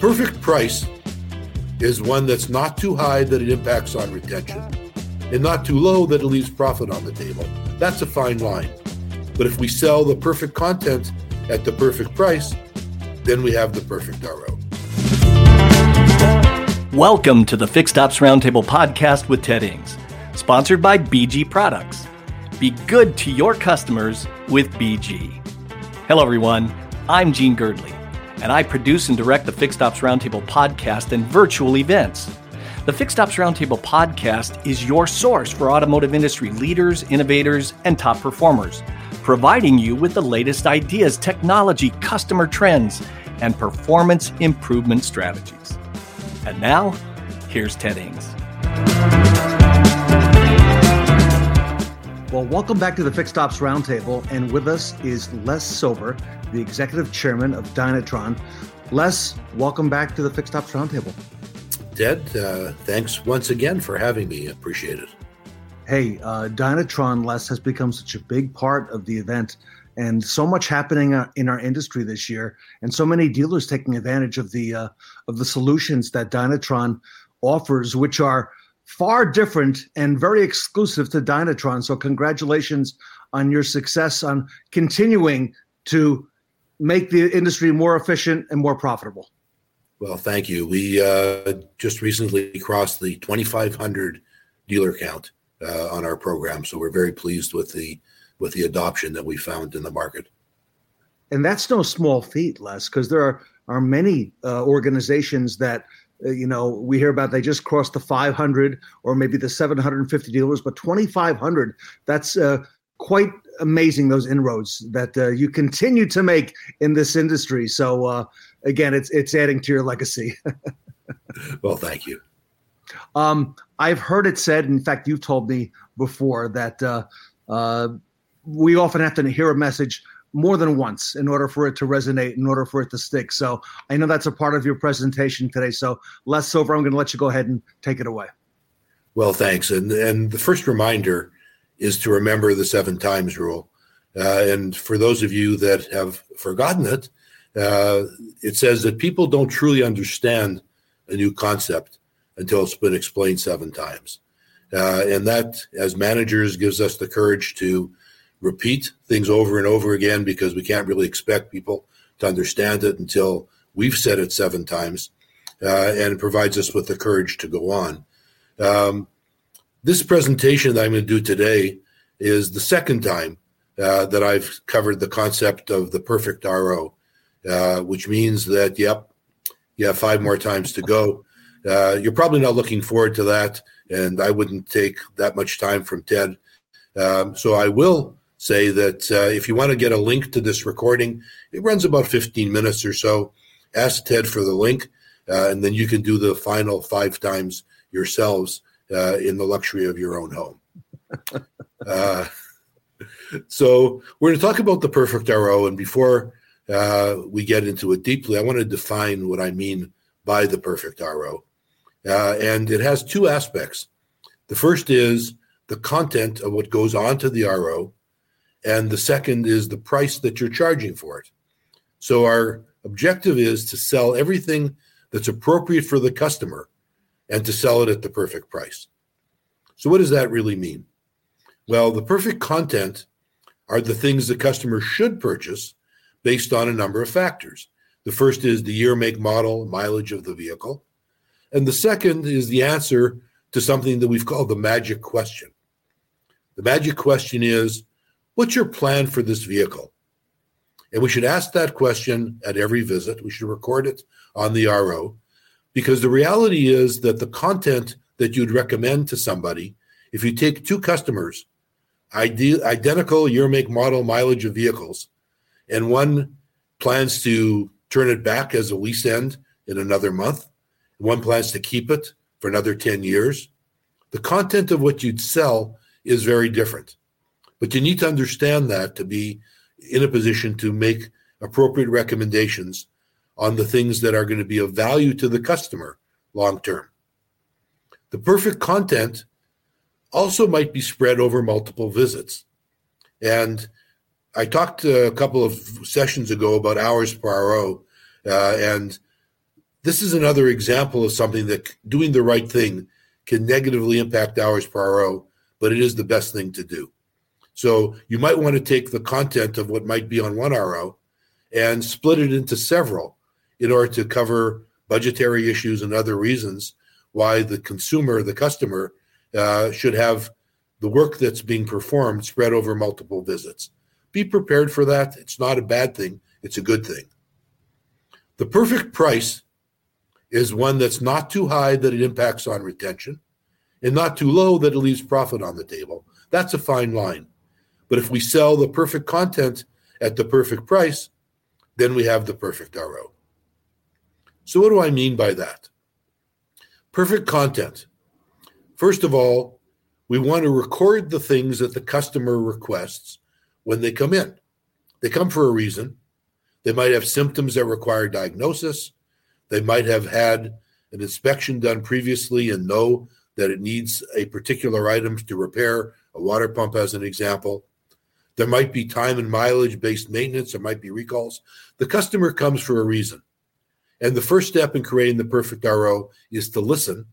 perfect price is one that's not too high that it impacts on retention and not too low that it leaves profit on the table. That's a fine line. But if we sell the perfect content at the perfect price, then we have the perfect RO. Welcome to the Fixed Ops Roundtable podcast with Ted Ings, sponsored by BG Products. Be good to your customers with BG. Hello, everyone. I'm Gene Girdley, and I produce and direct the Fixed Ops Roundtable podcast and virtual events. The Fixed Ops Roundtable podcast is your source for automotive industry leaders, innovators, and top performers, providing you with the latest ideas, technology, customer trends, and performance improvement strategies. And now, here's Ted Ings. Well, welcome back to the Fixed Ops Roundtable, and with us is Les Silver, the executive chairman of Dynatron. Les, welcome back to the Fixed Ops Roundtable. Ted, uh, thanks once again for having me. Appreciate it. Hey, uh, Dynatron, Les, has become such a big part of the event, and so much happening uh, in our industry this year, and so many dealers taking advantage of the uh, of the solutions that Dynatron offers, which are far different and very exclusive to Dynatron. So, congratulations on your success on continuing to make the industry more efficient and more profitable. Well, thank you. We uh, just recently crossed the 2,500 dealer count uh, on our program, so we're very pleased with the with the adoption that we found in the market. And that's no small feat, Les, because there are are many uh, organizations that you know, we hear about they just crossed the 500 or maybe the 750 dealers, but 2,500, that's uh, quite amazing, those inroads that uh, you continue to make in this industry. So, uh, again, it's, it's adding to your legacy. well, thank you. Um, I've heard it said, in fact, you've told me before that uh, uh, we often have to hear a message more than once in order for it to resonate, in order for it to stick. So I know that's a part of your presentation today. So Les Silver, I'm going to let you go ahead and take it away. Well, thanks. And and the first reminder is to remember the seven times rule. Uh, and for those of you that have forgotten it, uh, it says that people don't truly understand a new concept until it's been explained seven times. Uh, and that, as managers, gives us the courage to repeat things over and over again because we can't really expect people to understand it until we've said it seven times, uh, and it provides us with the courage to go on. Um, this presentation that I'm going to do today is the second time uh, that I've covered the concept of the perfect RO, uh, which means that, yep, you have five more times to go. Uh, you're probably not looking forward to that, and I wouldn't take that much time from Ted. Um, so I will say that uh, if you want to get a link to this recording, it runs about 15 minutes or so. Ask Ted for the link, uh, and then you can do the final five times yourselves uh, in the luxury of your own home. Uh, so we're going to talk about the perfect RO, and before uh, we get into it deeply, I want to define what I mean by the perfect RO. Uh, and it has two aspects. The first is the content of what goes onto the RO, and the second is the price that you're charging for it. So our objective is to sell everything that's appropriate for the customer and to sell it at the perfect price. So what does that really mean? Well, the perfect content are the things the customer should purchase based on a number of factors. The first is the year, make, model, mileage of the vehicle. And the second is the answer to something that we've called the magic question. The magic question is What's your plan for this vehicle? And we should ask that question at every visit. We should record it on the RO because the reality is that the content that you'd recommend to somebody, if you take two customers, ide- identical year, make, model, mileage of vehicles, and one plans to turn it back as a lease end in another month, one plans to keep it for another 10 years, the content of what you'd sell is very different. But you need to understand that to be in a position to make appropriate recommendations on the things that are going to be of value to the customer long term. The perfect content also might be spread over multiple visits. And I talked a couple of sessions ago about hours per RO, uh, and This is another example of something that doing the right thing can negatively impact hours per RO, but it is the best thing to do. So you might want to take the content of what might be on one RO and split it into several in order to cover budgetary issues and other reasons why the consumer, the customer, uh, should have the work that's being performed spread over multiple visits. Be prepared for that. It's not a bad thing, it's a good thing. The perfect price is one that's not too high that it impacts on retention and not too low that it leaves profit on the table. That's a fine line. But if we sell the perfect content at the perfect price, then we have the perfect RO. So, what do I mean by that? Perfect content. First of all, we want to record the things that the customer requests when they come in. They come for a reason. They might have symptoms that require diagnosis. They might have had an inspection done previously and know that it needs a particular item to repair a water pump, as an example. There might be time and mileage based maintenance, there might be recalls. The customer comes for a reason. And the first step in creating the perfect RO is to listen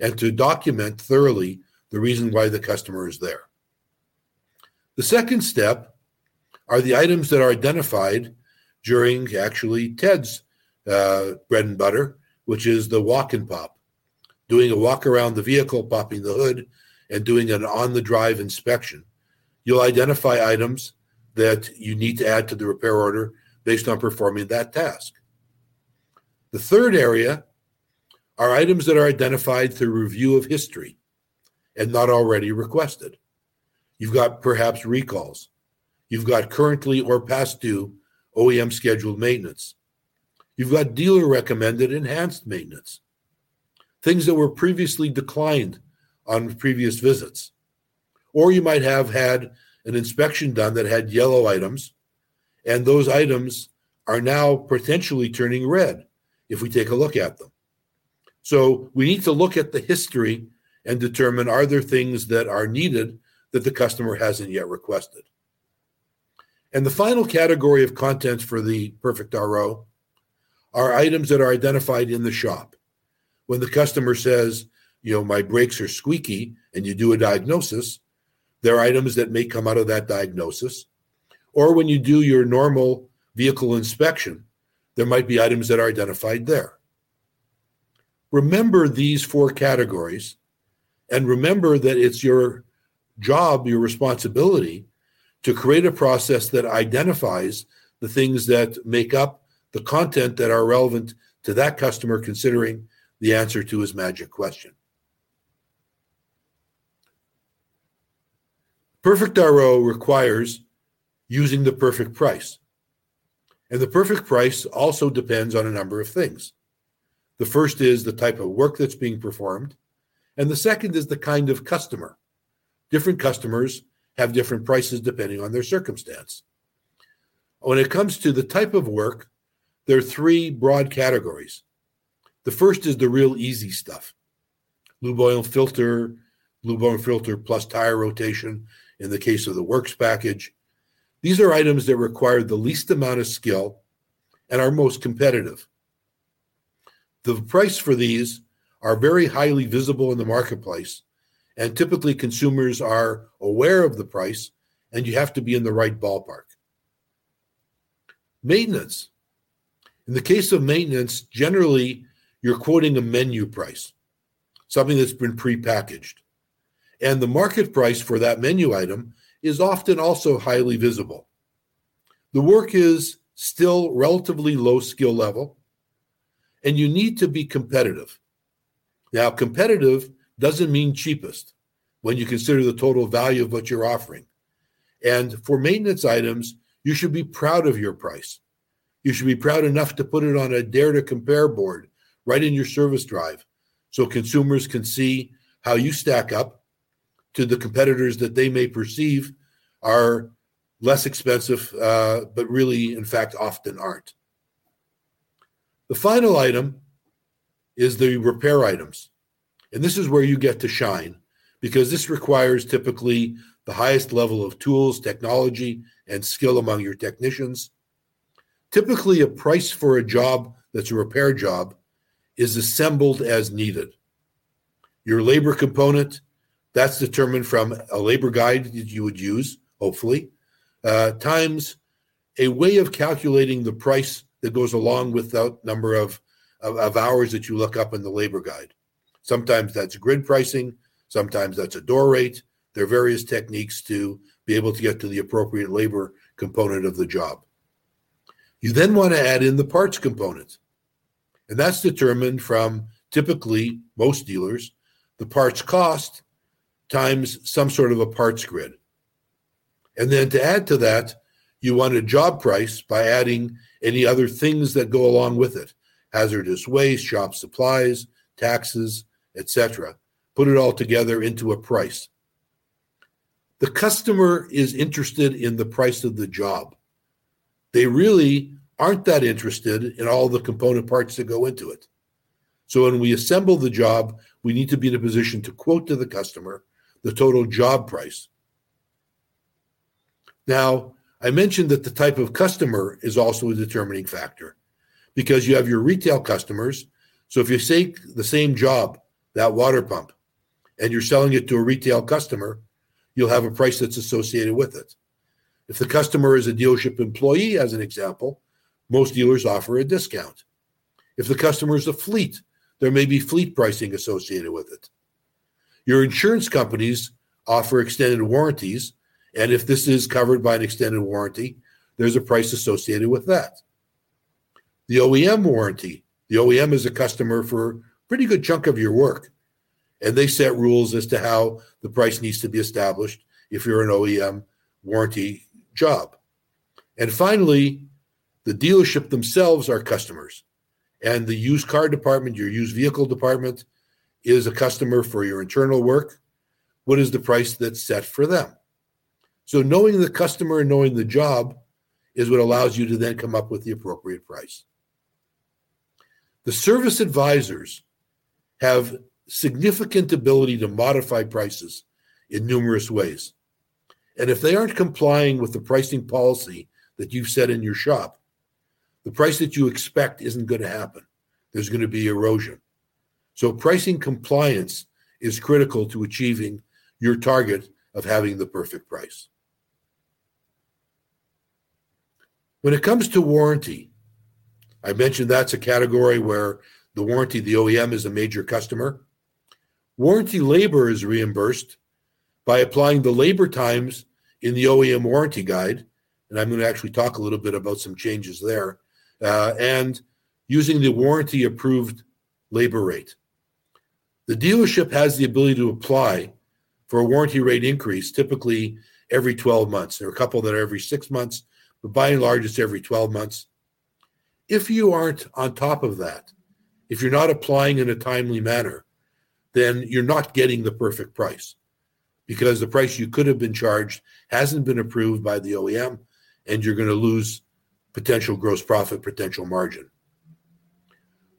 and to document thoroughly the reason why the customer is there. The second step are the items that are identified during actually Ted's uh, bread and butter, which is the walk and pop, doing a walk around the vehicle, popping the hood, and doing an on the drive inspection. You'll identify items that you need to add to the repair order based on performing that task. The third area are items that are identified through review of history and not already requested. You've got perhaps recalls. You've got currently or past due OEM scheduled maintenance. You've got dealer recommended enhanced maintenance, things that were previously declined on previous visits. Or you might have had an inspection done that had yellow items, and those items are now potentially turning red if we take a look at them. So we need to look at the history and determine are there things that are needed that the customer hasn't yet requested. And the final category of contents for the perfect RO are items that are identified in the shop. When the customer says, you know, my brakes are squeaky, and you do a diagnosis, there are items that may come out of that diagnosis. Or when you do your normal vehicle inspection, there might be items that are identified there. Remember these four categories and remember that it's your job, your responsibility to create a process that identifies the things that make up the content that are relevant to that customer considering the answer to his magic question. Perfect RO requires using the perfect price. And the perfect price also depends on a number of things. The first is the type of work that's being performed, and the second is the kind of customer. Different customers have different prices depending on their circumstance. When it comes to the type of work, there are three broad categories. The first is the real easy stuff lube oil filter, lube oil filter plus tire rotation in the case of the works package. These are items that require the least amount of skill and are most competitive. The price for these are very highly visible in the marketplace, and typically consumers are aware of the price, and you have to be in the right ballpark. Maintenance. In the case of maintenance, generally you're quoting a menu price, something that's been prepackaged. And the market price for that menu item is often also highly visible. The work is still relatively low skill level, and you need to be competitive. Now, competitive doesn't mean cheapest when you consider the total value of what you're offering. And for maintenance items, you should be proud of your price. You should be proud enough to put it on a dare to compare board right in your service drive so consumers can see how you stack up to the competitors that they may perceive are less expensive, uh, but really, in fact, often aren't. The final item is the repair items. And this is where you get to shine because this requires typically the highest level of tools, technology, and skill among your technicians. Typically, a price for a job that's a repair job is assembled as needed. Your labor component, that's determined from a labor guide that you would use, hopefully, uh, times a way of calculating the price that goes along with the number of, of, of hours that you look up in the labor guide. Sometimes that's grid pricing, sometimes that's a door rate. There are various techniques to be able to get to the appropriate labor component of the job. You then want to add in the parts component. And that's determined from typically most dealers, the parts cost times some sort of a parts grid. And then to add to that, you want a job price by adding any other things that go along with it hazardous waste, shop supplies, taxes, etc. Put it all together into a price. The customer is interested in the price of the job. They really aren't that interested in all the component parts that go into it. So when we assemble the job, we need to be in a position to quote to the customer the total job price. Now, I mentioned that the type of customer is also a determining factor because you have your retail customers. So if you take the same job, that water pump, and you're selling it to a retail customer, you'll have a price that's associated with it. If the customer is a dealership employee, as an example, most dealers offer a discount. If the customer is a fleet, there may be fleet pricing associated with it. Your insurance companies offer extended warranties and if this is covered by an extended warranty, there's a price associated with that. The OEM warranty, the OEM is a customer for a pretty good chunk of your work. And they set rules as to how the price needs to be established if you're an OEM warranty job. And finally, the dealership themselves are customers. And the used car department, your used vehicle department, is a customer for your internal work. What is the price that's set for them? So knowing the customer and knowing the job is what allows you to then come up with the appropriate price. The service advisors have significant ability to modify prices in numerous ways. And if they aren't complying with the pricing policy that you've set in your shop, the price that you expect isn't going to happen. There's going to be erosion. So pricing compliance is critical to achieving your target of having the perfect price. When it comes to warranty, I mentioned that's a category where the warranty, the OEM is a major customer. Warranty labor is reimbursed by applying the labor times in the OEM warranty guide. And I'm going to actually talk a little bit about some changes there. Uh, and using the warranty approved labor rate. The dealership has the ability to apply for a warranty rate increase typically every 12 months. There are a couple that are every six months, but by and large, it's every 12 months. If you aren't on top of that, if you're not applying in a timely manner, then you're not getting the perfect price because the price you could have been charged hasn't been approved by the OEM and you're going to lose potential gross profit, potential margin.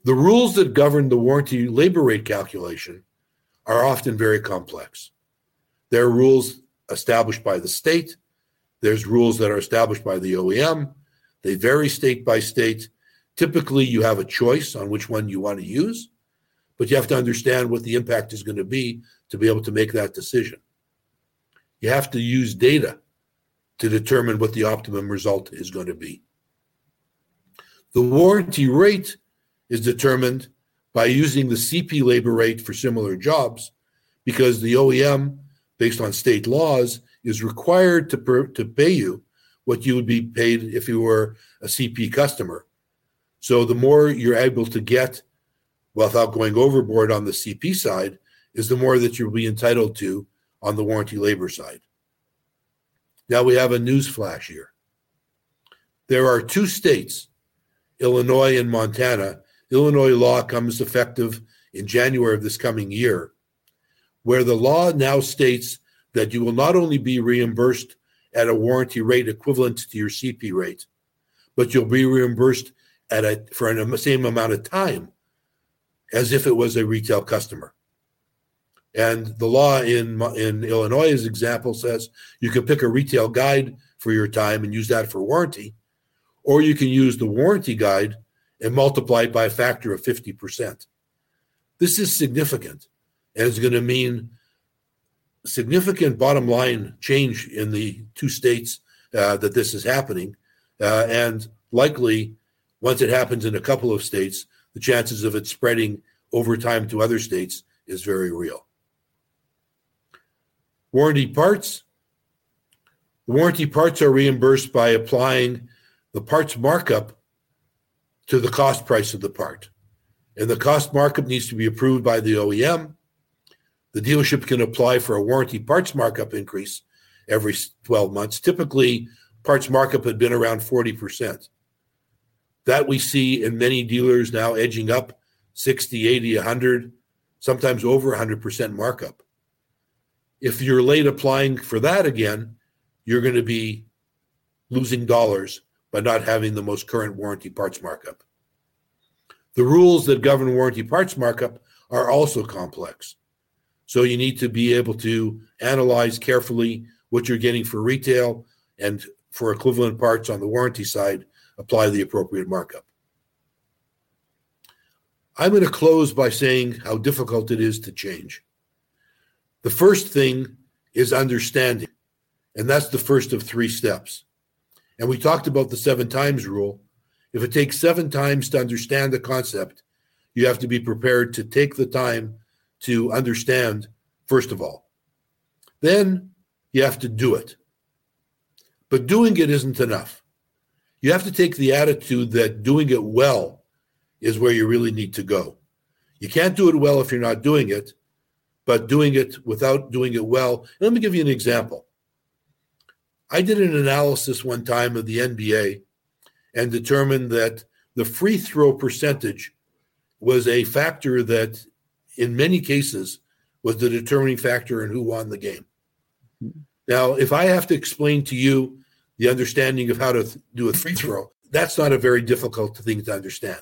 The rules that govern the warranty labor rate calculation are often very complex. There are rules established by the state there's rules that are established by the OEM. They vary state by state. Typically, you have a choice on which one you want to use, but you have to understand what the impact is going to be to be able to make that decision. You have to use data to determine what the optimum result is going to be. The warranty rate is determined by using the CP labor rate for similar jobs because the OEM, based on state laws, is required to, per, to pay you what you would be paid if you were a CP customer. So the more you're able to get without going overboard on the CP side, is the more that you'll be entitled to on the warranty labor side. Now we have a news flash here. There are two states, Illinois and Montana. Illinois law comes effective in January of this coming year, where the law now states that you will not only be reimbursed at a warranty rate equivalent to your CP rate, but you'll be reimbursed at a for the same amount of time as if it was a retail customer. And the law in in Illinois' example says you can pick a retail guide for your time and use that for warranty, or you can use the warranty guide and multiply it by a factor of 50%. This is significant and it's going to mean significant bottom line change in the two states uh, that this is happening. Uh, and likely, once it happens in a couple of states, the chances of it spreading over time to other states is very real. Warranty parts. Warranty parts are reimbursed by applying the parts markup to the cost price of the part. And the cost markup needs to be approved by the OEM. The dealership can apply for a warranty parts markup increase every 12 months. Typically, parts markup had been around 40%. That we see in many dealers now edging up 60, 80, 100, sometimes over 100% markup. If you're late applying for that again, you're going to be losing dollars by not having the most current warranty parts markup. The rules that govern warranty parts markup are also complex. So you need to be able to analyze carefully what you're getting for retail and for equivalent parts on the warranty side, apply the appropriate markup. I'm going to close by saying how difficult it is to change. The first thing is understanding, and that's the first of three steps. And we talked about the seven times rule. If it takes seven times to understand a concept, you have to be prepared to take the time to understand, first of all. Then you have to do it. But doing it isn't enough. You have to take the attitude that doing it well is where you really need to go. You can't do it well if you're not doing it, but doing it without doing it well. let me give you an example. I did an analysis one time of the NBA and determined that the free throw percentage was a factor that, in many cases, was the determining factor in who won the game. Now, if I have to explain to you the understanding of how to th- do a free throw, that's not a very difficult thing to understand.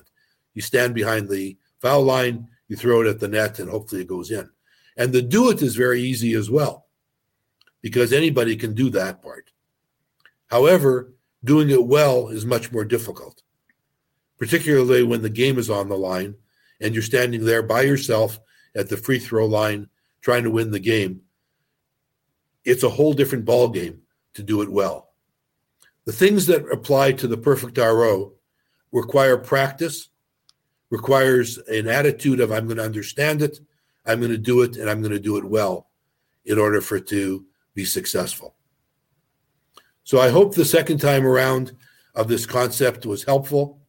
You stand behind the foul line, you throw it at the net, and hopefully it goes in. And the do it is very easy as well, because anybody can do that part. However, doing it well is much more difficult, particularly when the game is on the line and you're standing there by yourself at the free throw line trying to win the game. It's a whole different ball game to do it well. The things that apply to the perfect RO require practice, requires an attitude of I'm going to understand it, I'm going to do it, and I'm going to do it well in order for it to be successful. So I hope the second time around of this concept was helpful.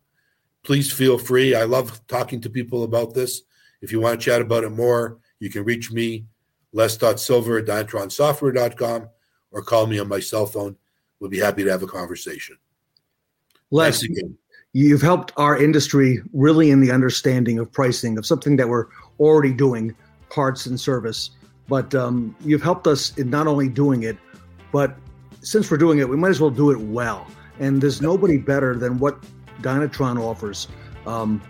Please feel free. I love talking to people about this. If you want to chat about it more, you can reach me, les.silver at dynatronsoftware.com, or call me on my cell phone. We'll be happy to have a conversation. Les, again, you've helped our industry really in the understanding of pricing of something that we're already doing, parts and service. But um, you've helped us in not only doing it, but since we're doing it, we might as well do it well. And there's nobody better than what Dynatron offers um,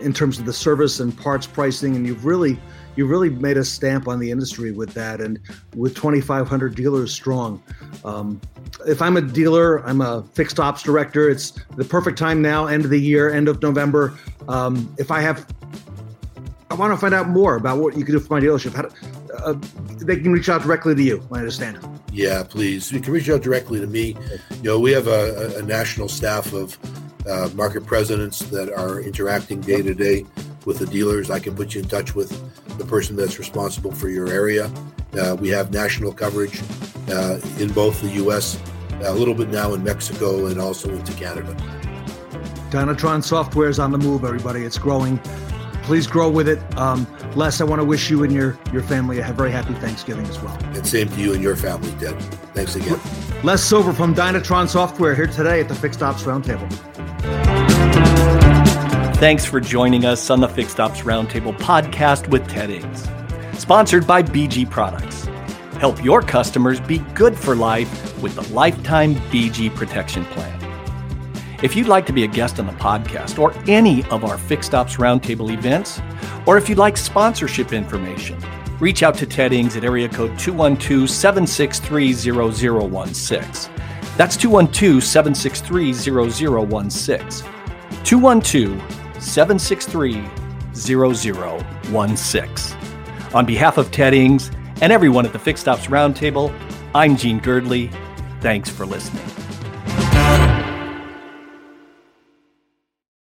in terms of the service and parts pricing. And you've really, you've really made a stamp on the industry with that. And with 2,500 dealers strong, um, if I'm a dealer, I'm a fixed ops director. It's the perfect time now, end of the year, end of November. Um, if I have, I want to find out more about what you can do for my dealership. How uh, they can reach out directly to you. I understand. Yeah, please. You can reach out directly to me. You know, we have a, a national staff of uh, market presidents that are interacting day to day with the dealers. I can put you in touch with the person that's responsible for your area. Uh, we have national coverage uh, in both the U.S., a little bit now in Mexico, and also into Canada. Dynatron Software is on the move, everybody. It's growing please grow with it. Um, Les, I want to wish you and your your family a very happy Thanksgiving as well. And same to you and your family, Ted. Thanks again. Les Silver from Dynatron Software here today at the Fixed Ops Roundtable. Thanks for joining us on the Fixed Ops Roundtable podcast with Ted Ings, sponsored by BG Products. Help your customers be good for life with the lifetime BG protection plan. If you'd like to be a guest on the podcast or any of our Fixed Ops Roundtable events, or if you'd like sponsorship information, reach out to Ted Ings at area code 212 763 0016. That's 212 763 0016. 212 763 0016. On behalf of Ted Ings and everyone at the Fixed Ops Roundtable, I'm Gene Girdley. Thanks for listening.